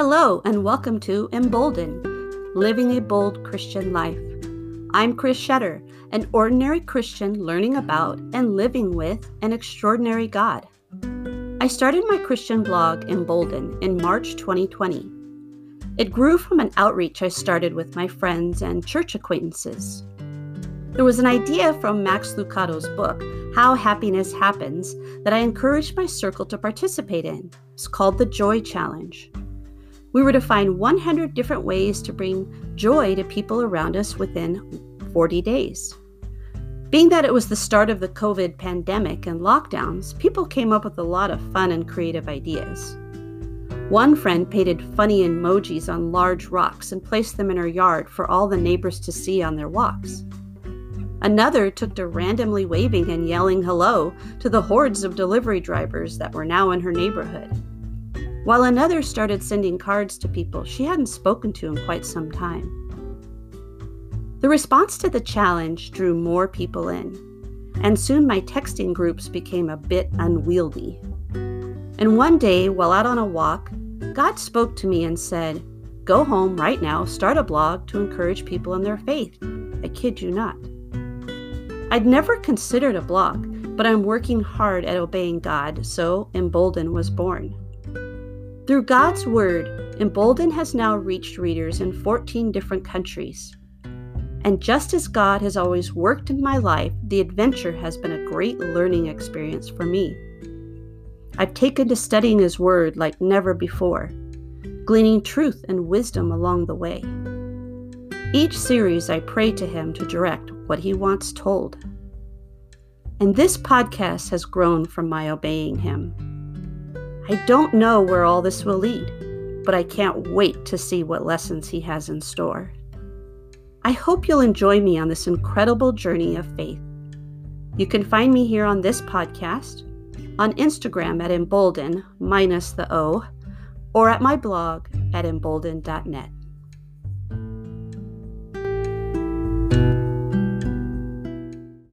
Hello, and welcome to Emboldened Living a Bold Christian Life. I'm Kris Shetter, an ordinary Christian learning about and living with an extraordinary God. I started my Christian blog, Emboldened, in March 2020. It grew from an outreach I started with my friends and church acquaintances. There was an idea from Max Lucado's book, How Happiness Happens, that I encouraged my circle to participate in. It's called the Joy Challenge. We were to find 100 different ways to bring joy to people around us within 40 days. Being that it was the start of the COVID pandemic and lockdowns, people came up with a lot of fun and creative ideas. One friend painted funny emojis on large rocks and placed them in her yard for all the neighbors to see on their walks. Another took to randomly waving and yelling hello to the hordes of delivery drivers that were now in her neighborhood while another started sending cards to people she hadn't spoken to in quite some time. The response to the challenge drew more people in, and soon my texting groups became a bit unwieldy. And one day, while out on a walk, God spoke to me and said, Go home right now, start a blog to encourage people in their faith. I kid you not. I'd never considered a blog, but I'm working hard at obeying God, so Emboldened was born. Through God's Word, Emboldened has now reached readers in 14 different countries. And just as God has always worked in my life, the adventure has been a great learning experience for me. I've taken to studying His Word like never before, gleaning truth and wisdom along the way. Each series, I pray to Him to direct what He wants told. And this podcast has grown from my obeying Him. I don't know where all this will lead, but I can't wait to see what lessons he has in store. I hope you'll enjoy me on this incredible journey of faith. You can find me here on this podcast, on Instagram at emboldened minus the O, or at my blog at embolden.net.